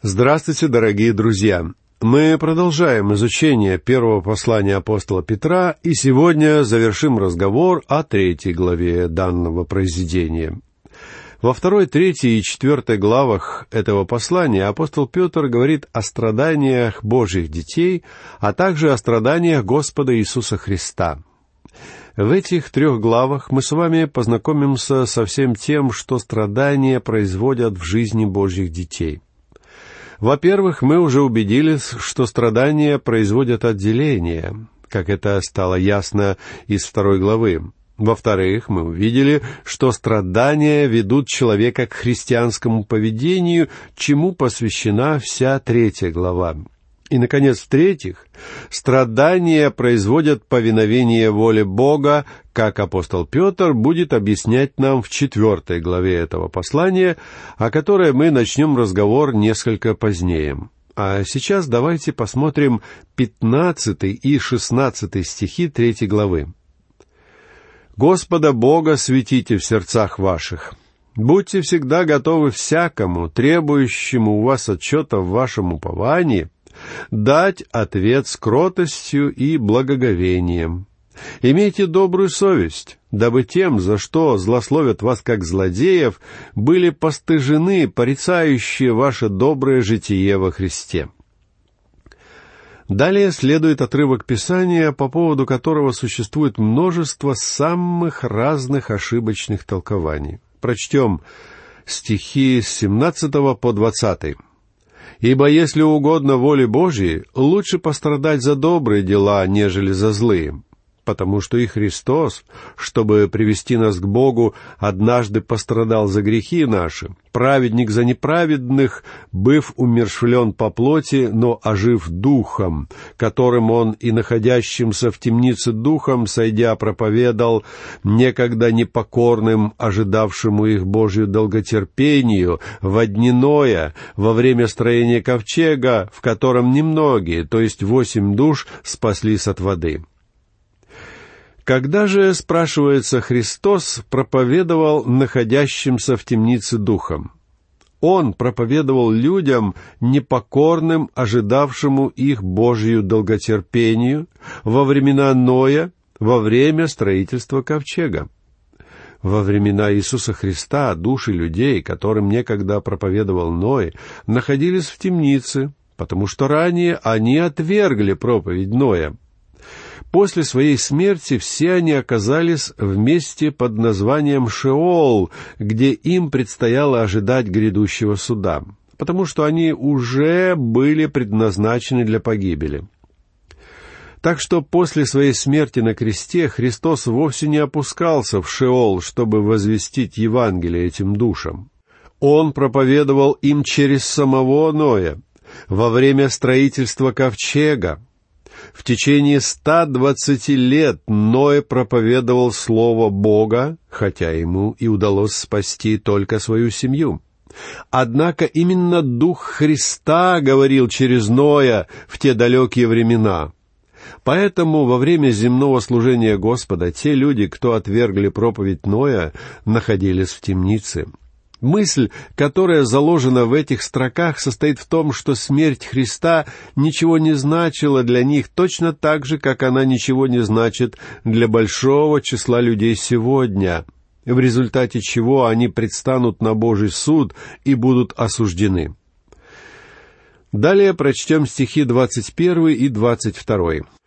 Здравствуйте, дорогие друзья! Мы продолжаем изучение первого послания апостола Петра и сегодня завершим разговор о третьей главе данного произведения. Во второй, третьей и четвертой главах этого послания апостол Петр говорит о страданиях Божьих детей, а также о страданиях Господа Иисуса Христа. В этих трех главах мы с вами познакомимся со всем тем, что страдания производят в жизни Божьих детей – во-первых, мы уже убедились, что страдания производят отделение, как это стало ясно из второй главы. Во-вторых, мы увидели, что страдания ведут человека к христианскому поведению, чему посвящена вся третья глава. И, наконец, в-третьих, страдания производят повиновение воле Бога, как апостол Петр будет объяснять нам в четвертой главе этого послания, о которой мы начнем разговор несколько позднее. А сейчас давайте посмотрим пятнадцатый и шестнадцатый стихи третьей главы. «Господа Бога светите в сердцах ваших, будьте всегда готовы всякому, требующему у вас отчета в вашем уповании, дать ответ с кротостью и благоговением. Имейте добрую совесть, дабы тем, за что злословят вас как злодеев, были постыжены порицающие ваше доброе житие во Христе. Далее следует отрывок Писания, по поводу которого существует множество самых разных ошибочных толкований. Прочтем стихи с 17 по 20. Ибо если угодно воле Божьей, лучше пострадать за добрые дела, нежели за злые потому что и Христос, чтобы привести нас к Богу, однажды пострадал за грехи наши, праведник за неправедных, быв умершвлен по плоти, но ожив духом, которым он и находящимся в темнице духом, сойдя, проповедал некогда непокорным, ожидавшему их Божью долготерпению, в дневное, во время строения ковчега, в котором немногие, то есть восемь душ, спаслись от воды. Когда же, спрашивается, Христос проповедовал находящимся в темнице духом? Он проповедовал людям, непокорным, ожидавшему их Божью долготерпению, во времена Ноя, во время строительства ковчега. Во времена Иисуса Христа души людей, которым некогда проповедовал Ной, находились в темнице, потому что ранее они отвергли проповедь Ноя — После своей смерти все они оказались вместе под названием Шеол, где им предстояло ожидать грядущего суда, потому что они уже были предназначены для погибели. Так что после своей смерти на кресте Христос вовсе не опускался в Шеол, чтобы возвестить Евангелие этим душам. Он проповедовал им через самого Ноя, во время строительства ковчега, в течение 120 лет Ной проповедовал Слово Бога, хотя ему и удалось спасти только свою семью. Однако именно Дух Христа говорил через Ноя в те далекие времена. Поэтому во время земного служения Господа те люди, кто отвергли проповедь Ноя, находились в темнице — Мысль, которая заложена в этих строках, состоит в том, что смерть Христа ничего не значила для них точно так же, как она ничего не значит для большого числа людей сегодня, в результате чего они предстанут на Божий суд и будут осуждены. Далее прочтем стихи 21 и 22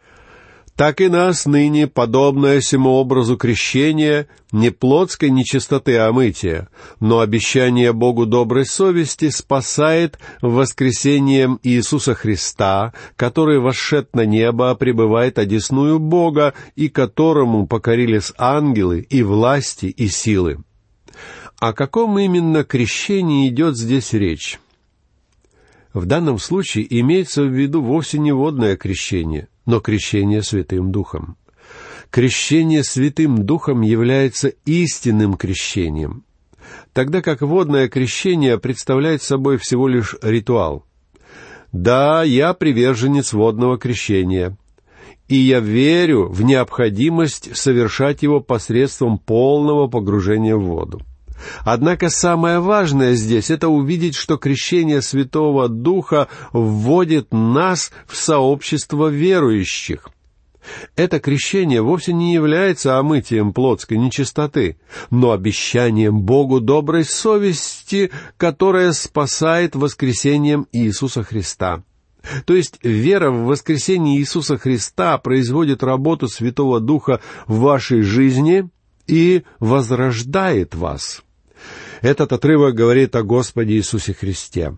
так и нас ныне, подобное всему образу крещения, не плотской нечистоты а мытия, но обещание Богу доброй совести спасает воскресением Иисуса Христа, который вошед на небо, пребывает одесную Бога, и которому покорились ангелы и власти и силы. О каком именно крещении идет здесь речь? В данном случае имеется в виду вовсе не водное крещение, но крещение Святым Духом. Крещение Святым Духом является истинным крещением, тогда как водное крещение представляет собой всего лишь ритуал. Да, я приверженец водного крещения, и я верю в необходимость совершать его посредством полного погружения в воду. Однако самое важное здесь — это увидеть, что крещение Святого Духа вводит нас в сообщество верующих. Это крещение вовсе не является омытием плотской нечистоты, но обещанием Богу доброй совести, которая спасает воскресением Иисуса Христа. То есть вера в воскресение Иисуса Христа производит работу Святого Духа в вашей жизни и возрождает вас. Этот отрывок говорит о Господе Иисусе Христе.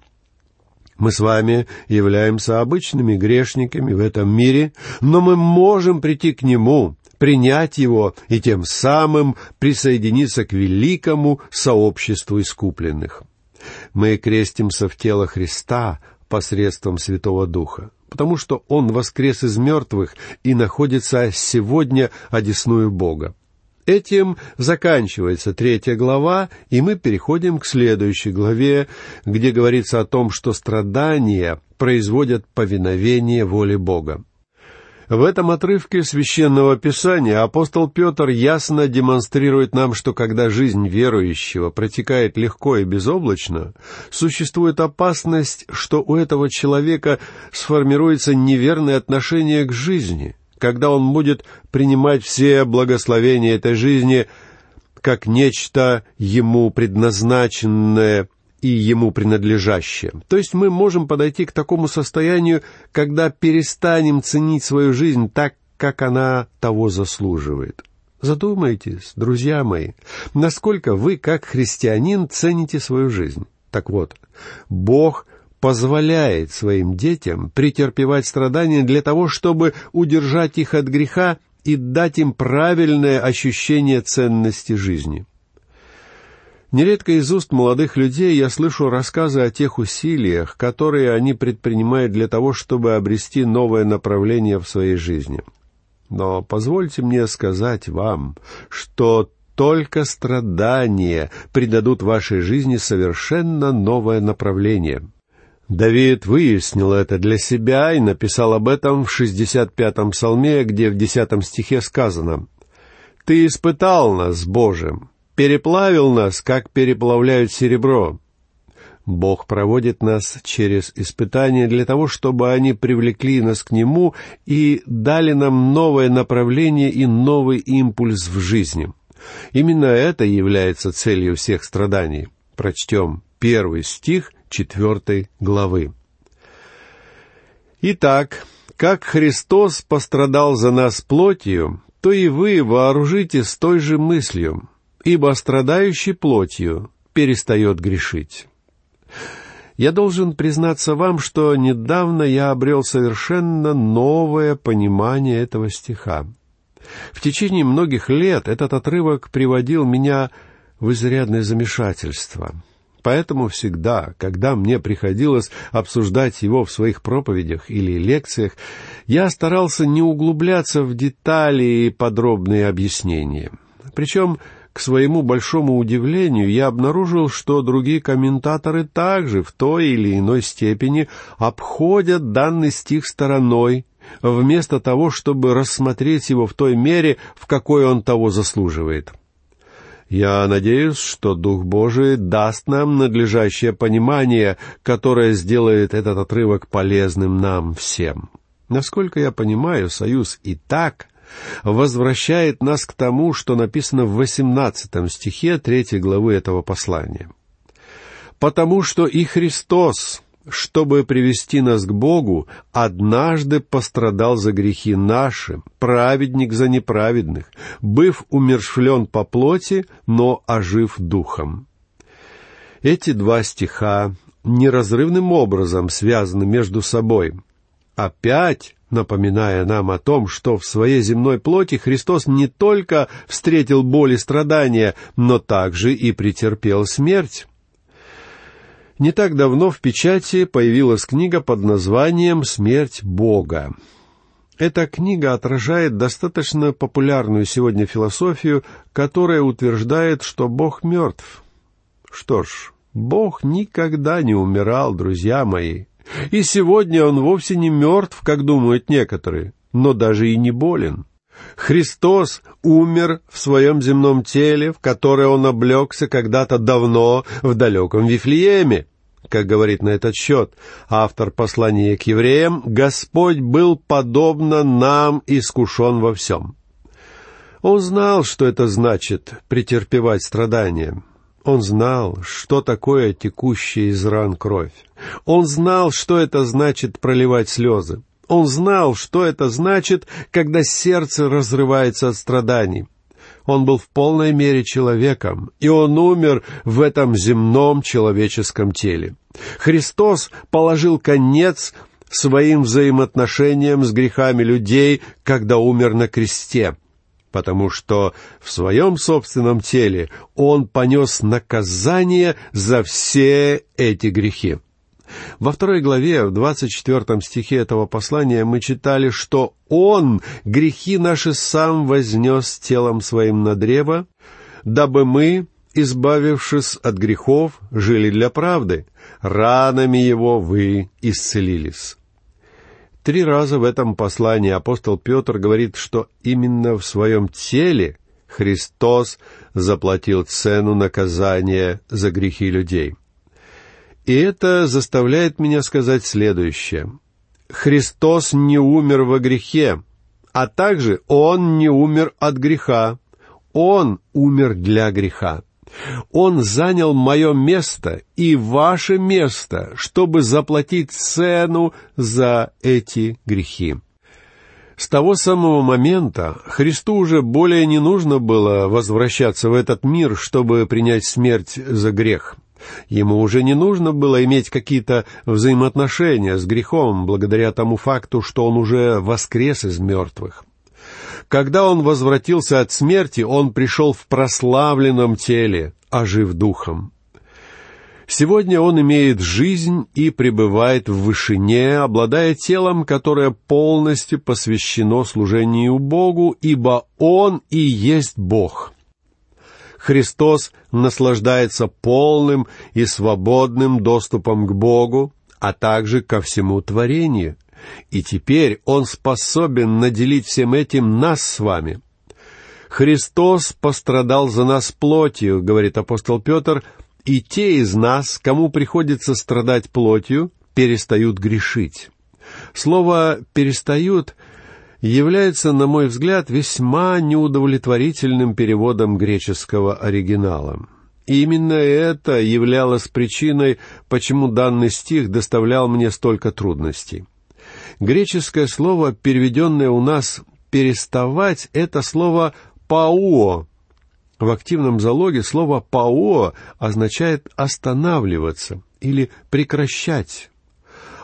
Мы с вами являемся обычными грешниками в этом мире, но мы можем прийти к Нему, принять Его и тем самым присоединиться к великому сообществу искупленных. Мы крестимся в тело Христа посредством Святого Духа, потому что Он воскрес из мертвых и находится сегодня одесную Бога. Этим заканчивается третья глава, и мы переходим к следующей главе, где говорится о том, что страдания производят повиновение воле Бога. В этом отрывке священного писания апостол Петр ясно демонстрирует нам, что когда жизнь верующего протекает легко и безоблачно, существует опасность, что у этого человека сформируется неверное отношение к жизни – когда он будет принимать все благословения этой жизни как нечто ему предназначенное и ему принадлежащее. То есть мы можем подойти к такому состоянию, когда перестанем ценить свою жизнь так, как она того заслуживает. Задумайтесь, друзья мои, насколько вы, как христианин, цените свою жизнь. Так вот, Бог позволяет своим детям претерпевать страдания для того, чтобы удержать их от греха и дать им правильное ощущение ценности жизни. Нередко из уст молодых людей я слышу рассказы о тех усилиях, которые они предпринимают для того, чтобы обрести новое направление в своей жизни. Но позвольте мне сказать вам, что только страдания придадут вашей жизни совершенно новое направление. Давид выяснил это для себя и написал об этом в 65-м псалме, где в 10 стихе сказано «Ты испытал нас, Божиим, переплавил нас, как переплавляют серебро». Бог проводит нас через испытания для того, чтобы они привлекли нас к Нему и дали нам новое направление и новый импульс в жизни. Именно это является целью всех страданий. Прочтем первый стих четвертой главы. Итак, как Христос пострадал за нас плотью, то и вы вооружите с той же мыслью, ибо страдающий плотью перестает грешить. Я должен признаться вам, что недавно я обрел совершенно новое понимание этого стиха. В течение многих лет этот отрывок приводил меня в изрядное замешательство — Поэтому всегда, когда мне приходилось обсуждать его в своих проповедях или лекциях, я старался не углубляться в детали и подробные объяснения. Причем, к своему большому удивлению, я обнаружил, что другие комментаторы также в той или иной степени обходят данный стих стороной, вместо того, чтобы рассмотреть его в той мере, в какой он того заслуживает. — я надеюсь, что Дух Божий даст нам надлежащее понимание, которое сделает этот отрывок полезным нам всем. Насколько я понимаю, Союз и так возвращает нас к тому, что написано в восемнадцатом стихе третьей главы этого послания. «Потому что и Христос, чтобы привести нас к Богу, однажды пострадал за грехи наши, праведник за неправедных, быв умершвлен по плоти, но ожив духом». Эти два стиха неразрывным образом связаны между собой. Опять напоминая нам о том, что в своей земной плоти Христос не только встретил боль и страдания, но также и претерпел смерть. Не так давно в печати появилась книга под названием «Смерть Бога». Эта книга отражает достаточно популярную сегодня философию, которая утверждает, что Бог мертв. Что ж, Бог никогда не умирал, друзья мои. И сегодня Он вовсе не мертв, как думают некоторые, но даже и не болен. Христос умер в своем земном теле, в которое он облегся когда-то давно в далеком Вифлееме. Как говорит на этот счет автор послания к евреям, Господь был подобно нам искушен во всем. Он знал, что это значит претерпевать страдания. Он знал, что такое текущая из ран кровь. Он знал, что это значит проливать слезы. Он знал, что это значит, когда сердце разрывается от страданий. Он был в полной мере человеком, и он умер в этом земном человеческом теле. Христос положил конец своим взаимоотношениям с грехами людей, когда умер на кресте, потому что в своем собственном теле Он понес наказание за все эти грехи. Во второй главе, в двадцать четвертом стихе этого послания мы читали, что Он грехи наши сам вознес телом своим на древо, дабы мы, избавившись от грехов, жили для правды. Ранами Его вы исцелились. Три раза в этом послании апостол Петр говорит, что именно в своем теле Христос заплатил цену наказания за грехи людей. И это заставляет меня сказать следующее. Христос не умер во грехе, а также Он не умер от греха. Он умер для греха. Он занял мое место и ваше место, чтобы заплатить цену за эти грехи. С того самого момента Христу уже более не нужно было возвращаться в этот мир, чтобы принять смерть за грех. Ему уже не нужно было иметь какие-то взаимоотношения с грехом, благодаря тому факту, что он уже воскрес из мертвых. Когда он возвратился от смерти, он пришел в прославленном теле, ожив духом. Сегодня он имеет жизнь и пребывает в вышине, обладая телом, которое полностью посвящено служению Богу, ибо он и есть Бог. Христос наслаждается полным и свободным доступом к Богу, а также ко всему творению. И теперь Он способен наделить всем этим нас с вами. «Христос пострадал за нас плотью», — говорит апостол Петр, «и те из нас, кому приходится страдать плотью, перестают грешить». Слово «перестают» является, на мой взгляд, весьма неудовлетворительным переводом греческого оригинала. И именно это являлось причиной, почему данный стих доставлял мне столько трудностей. Греческое слово, переведенное у нас «переставать», это слово «пауо». В активном залоге слово «пауо» означает «останавливаться» или «прекращать».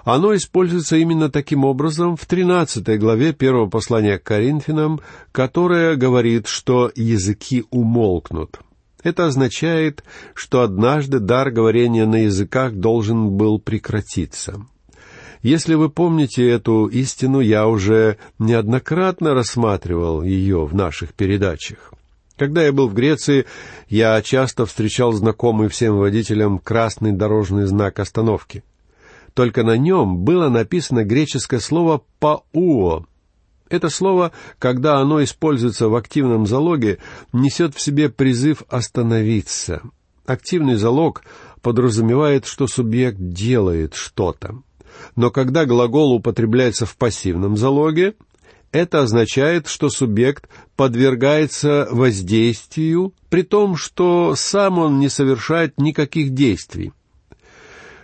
Оно используется именно таким образом в 13 главе первого послания к Коринфянам, которое говорит, что языки умолкнут. Это означает, что однажды дар говорения на языках должен был прекратиться. Если вы помните эту истину, я уже неоднократно рассматривал ее в наших передачах. Когда я был в Греции, я часто встречал знакомый всем водителям красный дорожный знак остановки только на нем было написано греческое слово «пауо». Это слово, когда оно используется в активном залоге, несет в себе призыв остановиться. Активный залог подразумевает, что субъект делает что-то. Но когда глагол употребляется в пассивном залоге, это означает, что субъект подвергается воздействию, при том, что сам он не совершает никаких действий.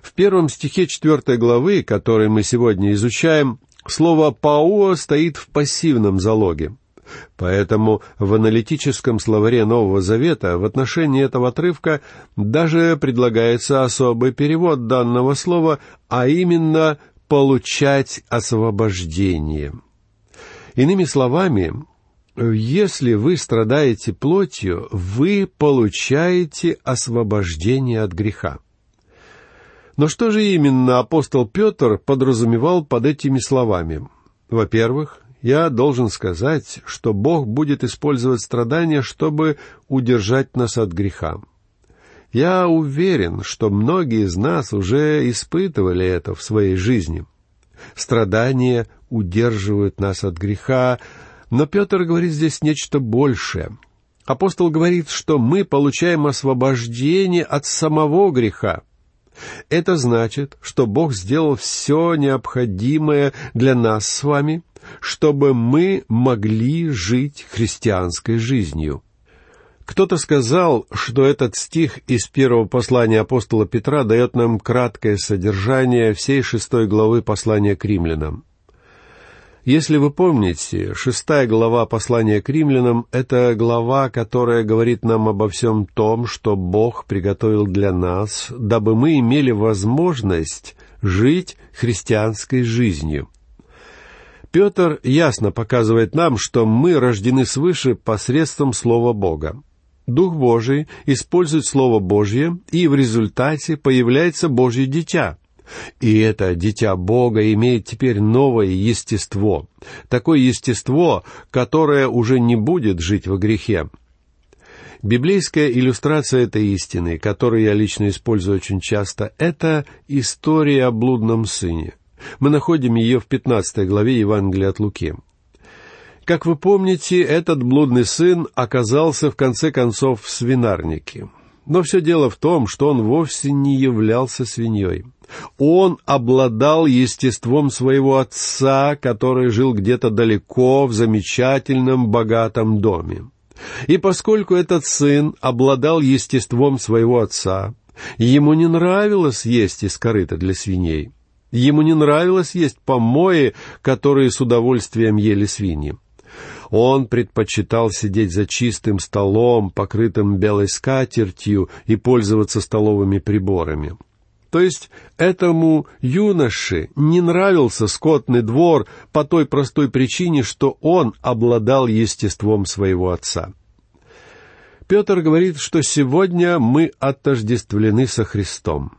В первом стихе четвертой главы, который мы сегодня изучаем, слово «пауо» стоит в пассивном залоге. Поэтому в аналитическом словаре Нового Завета в отношении этого отрывка даже предлагается особый перевод данного слова, а именно «получать освобождение». Иными словами, если вы страдаете плотью, вы получаете освобождение от греха. Но что же именно апостол Петр подразумевал под этими словами? Во-первых, я должен сказать, что Бог будет использовать страдания, чтобы удержать нас от греха. Я уверен, что многие из нас уже испытывали это в своей жизни. Страдания удерживают нас от греха, Но Петр говорит здесь нечто большее. Апостол говорит, что мы получаем освобождение от самого греха. Это значит, что Бог сделал все необходимое для нас с вами, чтобы мы могли жить христианской жизнью. Кто-то сказал, что этот стих из первого послания апостола Петра дает нам краткое содержание всей шестой главы послания к римлянам. Если вы помните, шестая глава послания к римлянам — это глава, которая говорит нам обо всем том, что Бог приготовил для нас, дабы мы имели возможность жить христианской жизнью. Петр ясно показывает нам, что мы рождены свыше посредством Слова Бога. Дух Божий использует Слово Божье, и в результате появляется Божье дитя — и это дитя Бога имеет теперь новое естество, такое естество, которое уже не будет жить во грехе. Библейская иллюстрация этой истины, которую я лично использую очень часто, это история о блудном сыне. Мы находим ее в 15 главе Евангелия от Луки. Как вы помните, этот блудный сын оказался в конце концов в свинарнике. Но все дело в том, что он вовсе не являлся свиньей. Он обладал естеством своего отца, который жил где-то далеко в замечательном богатом доме. И поскольку этот сын обладал естеством своего отца, ему не нравилось есть из корыта для свиней. Ему не нравилось есть помои, которые с удовольствием ели свиньи. Он предпочитал сидеть за чистым столом, покрытым белой скатертью, и пользоваться столовыми приборами. То есть этому юноше не нравился скотный двор по той простой причине, что он обладал естеством своего отца. Петр говорит, что сегодня мы отождествлены со Христом.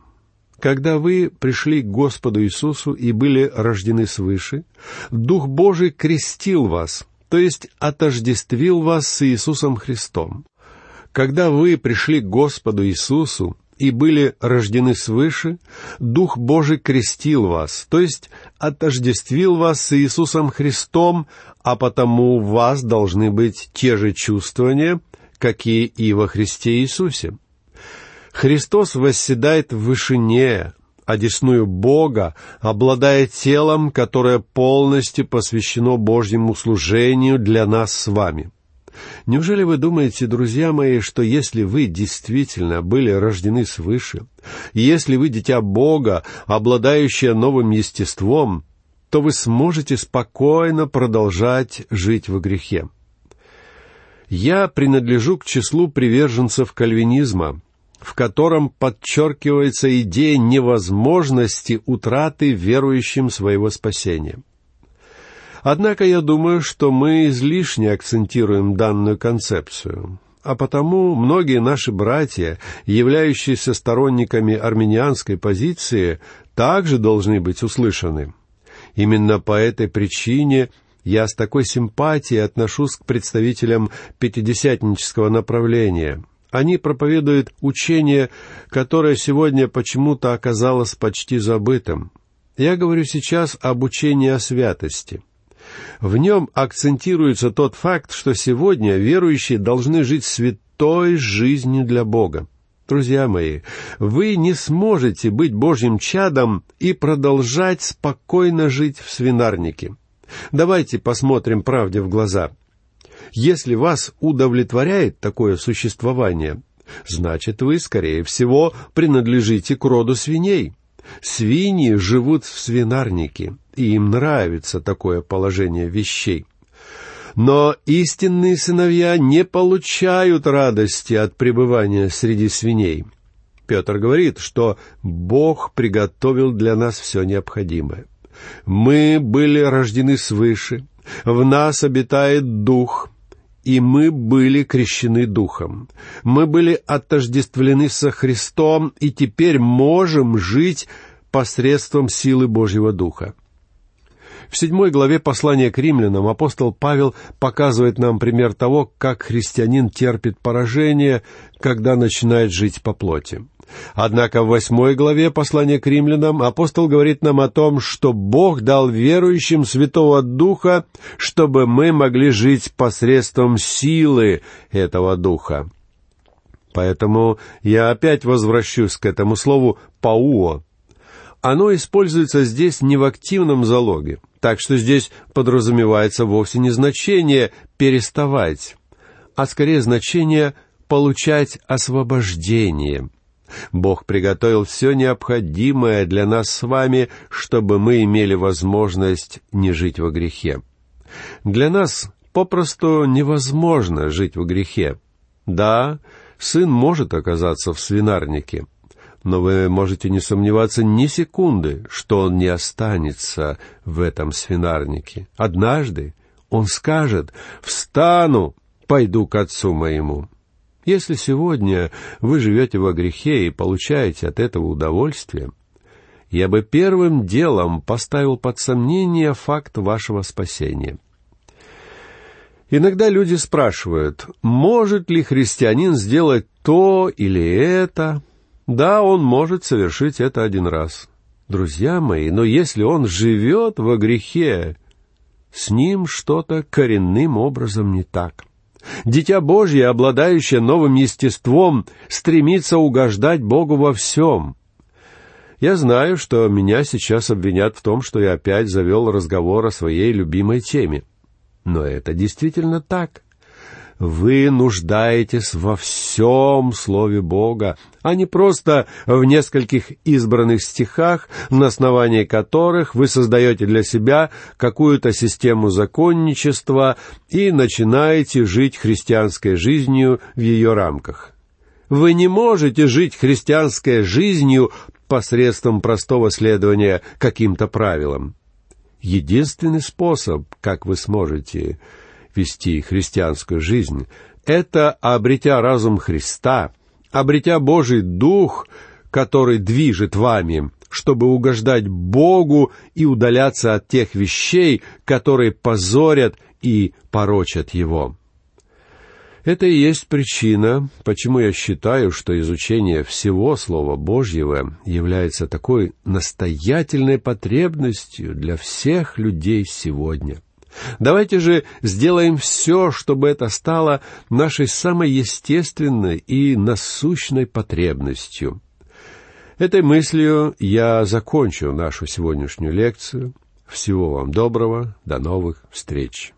Когда вы пришли к Господу Иисусу и были рождены свыше, Дух Божий крестил вас, то есть отождествил вас с Иисусом Христом. Когда вы пришли к Господу Иисусу и были рождены свыше, Дух Божий крестил вас, то есть отождествил вас с Иисусом Христом, а потому у вас должны быть те же чувствования, какие и во Христе Иисусе. Христос восседает в вышине, одесную Бога, обладая телом, которое полностью посвящено Божьему служению для нас с вами. Неужели вы думаете, друзья мои, что если вы действительно были рождены свыше, если вы дитя Бога, обладающее новым естеством, то вы сможете спокойно продолжать жить в грехе? Я принадлежу к числу приверженцев кальвинизма, в котором подчеркивается идея невозможности утраты верующим своего спасения. Однако я думаю, что мы излишне акцентируем данную концепцию, а потому многие наши братья, являющиеся сторонниками армянианской позиции, также должны быть услышаны. Именно по этой причине я с такой симпатией отношусь к представителям пятидесятнического направления — они проповедуют учение, которое сегодня почему-то оказалось почти забытым. Я говорю сейчас об учении о святости. В нем акцентируется тот факт, что сегодня верующие должны жить святой жизнью для Бога. Друзья мои, вы не сможете быть Божьим чадом и продолжать спокойно жить в свинарнике. Давайте посмотрим правде в глаза — если вас удовлетворяет такое существование, значит, вы, скорее всего, принадлежите к роду свиней. Свиньи живут в свинарнике, и им нравится такое положение вещей. Но истинные сыновья не получают радости от пребывания среди свиней. Петр говорит, что Бог приготовил для нас все необходимое. Мы были рождены свыше, в нас обитает Дух, и мы были крещены Духом. Мы были отождествлены со Христом, и теперь можем жить посредством силы Божьего Духа. В седьмой главе послания к римлянам апостол Павел показывает нам пример того, как христианин терпит поражение, когда начинает жить по плоти. Однако в восьмой главе послания к римлянам апостол говорит нам о том, что Бог дал верующим Святого Духа, чтобы мы могли жить посредством силы этого Духа. Поэтому я опять возвращусь к этому слову «пауо». Оно используется здесь не в активном залоге, так что здесь подразумевается вовсе не значение «переставать», а скорее значение «получать освобождение». Бог приготовил все необходимое для нас с вами, чтобы мы имели возможность не жить во грехе. Для нас попросту невозможно жить во грехе. Да, сын может оказаться в свинарнике, но вы можете не сомневаться ни секунды, что он не останется в этом свинарнике. Однажды он скажет «Встану, пойду к отцу моему». Если сегодня вы живете во грехе и получаете от этого удовольствие, я бы первым делом поставил под сомнение факт вашего спасения. Иногда люди спрашивают, может ли христианин сделать то или это, да, он может совершить это один раз. Друзья мои, но если он живет во грехе, с ним что-то коренным образом не так. Дитя Божье, обладающее новым естеством, стремится угождать Богу во всем. Я знаю, что меня сейчас обвинят в том, что я опять завел разговор о своей любимой теме. Но это действительно так. Вы нуждаетесь во всем Слове Бога, а не просто в нескольких избранных стихах, на основании которых вы создаете для себя какую-то систему законничества и начинаете жить христианской жизнью в ее рамках. Вы не можете жить христианской жизнью посредством простого следования каким-то правилам. Единственный способ, как вы сможете вести христианскую жизнь, это, обретя разум Христа, обретя Божий Дух, который движет вами, чтобы угождать Богу и удаляться от тех вещей, которые позорят и порочат Его. Это и есть причина, почему я считаю, что изучение всего Слова Божьего является такой настоятельной потребностью для всех людей сегодня. Давайте же сделаем все, чтобы это стало нашей самой естественной и насущной потребностью. Этой мыслью я закончу нашу сегодняшнюю лекцию. Всего вам доброго, до новых встреч.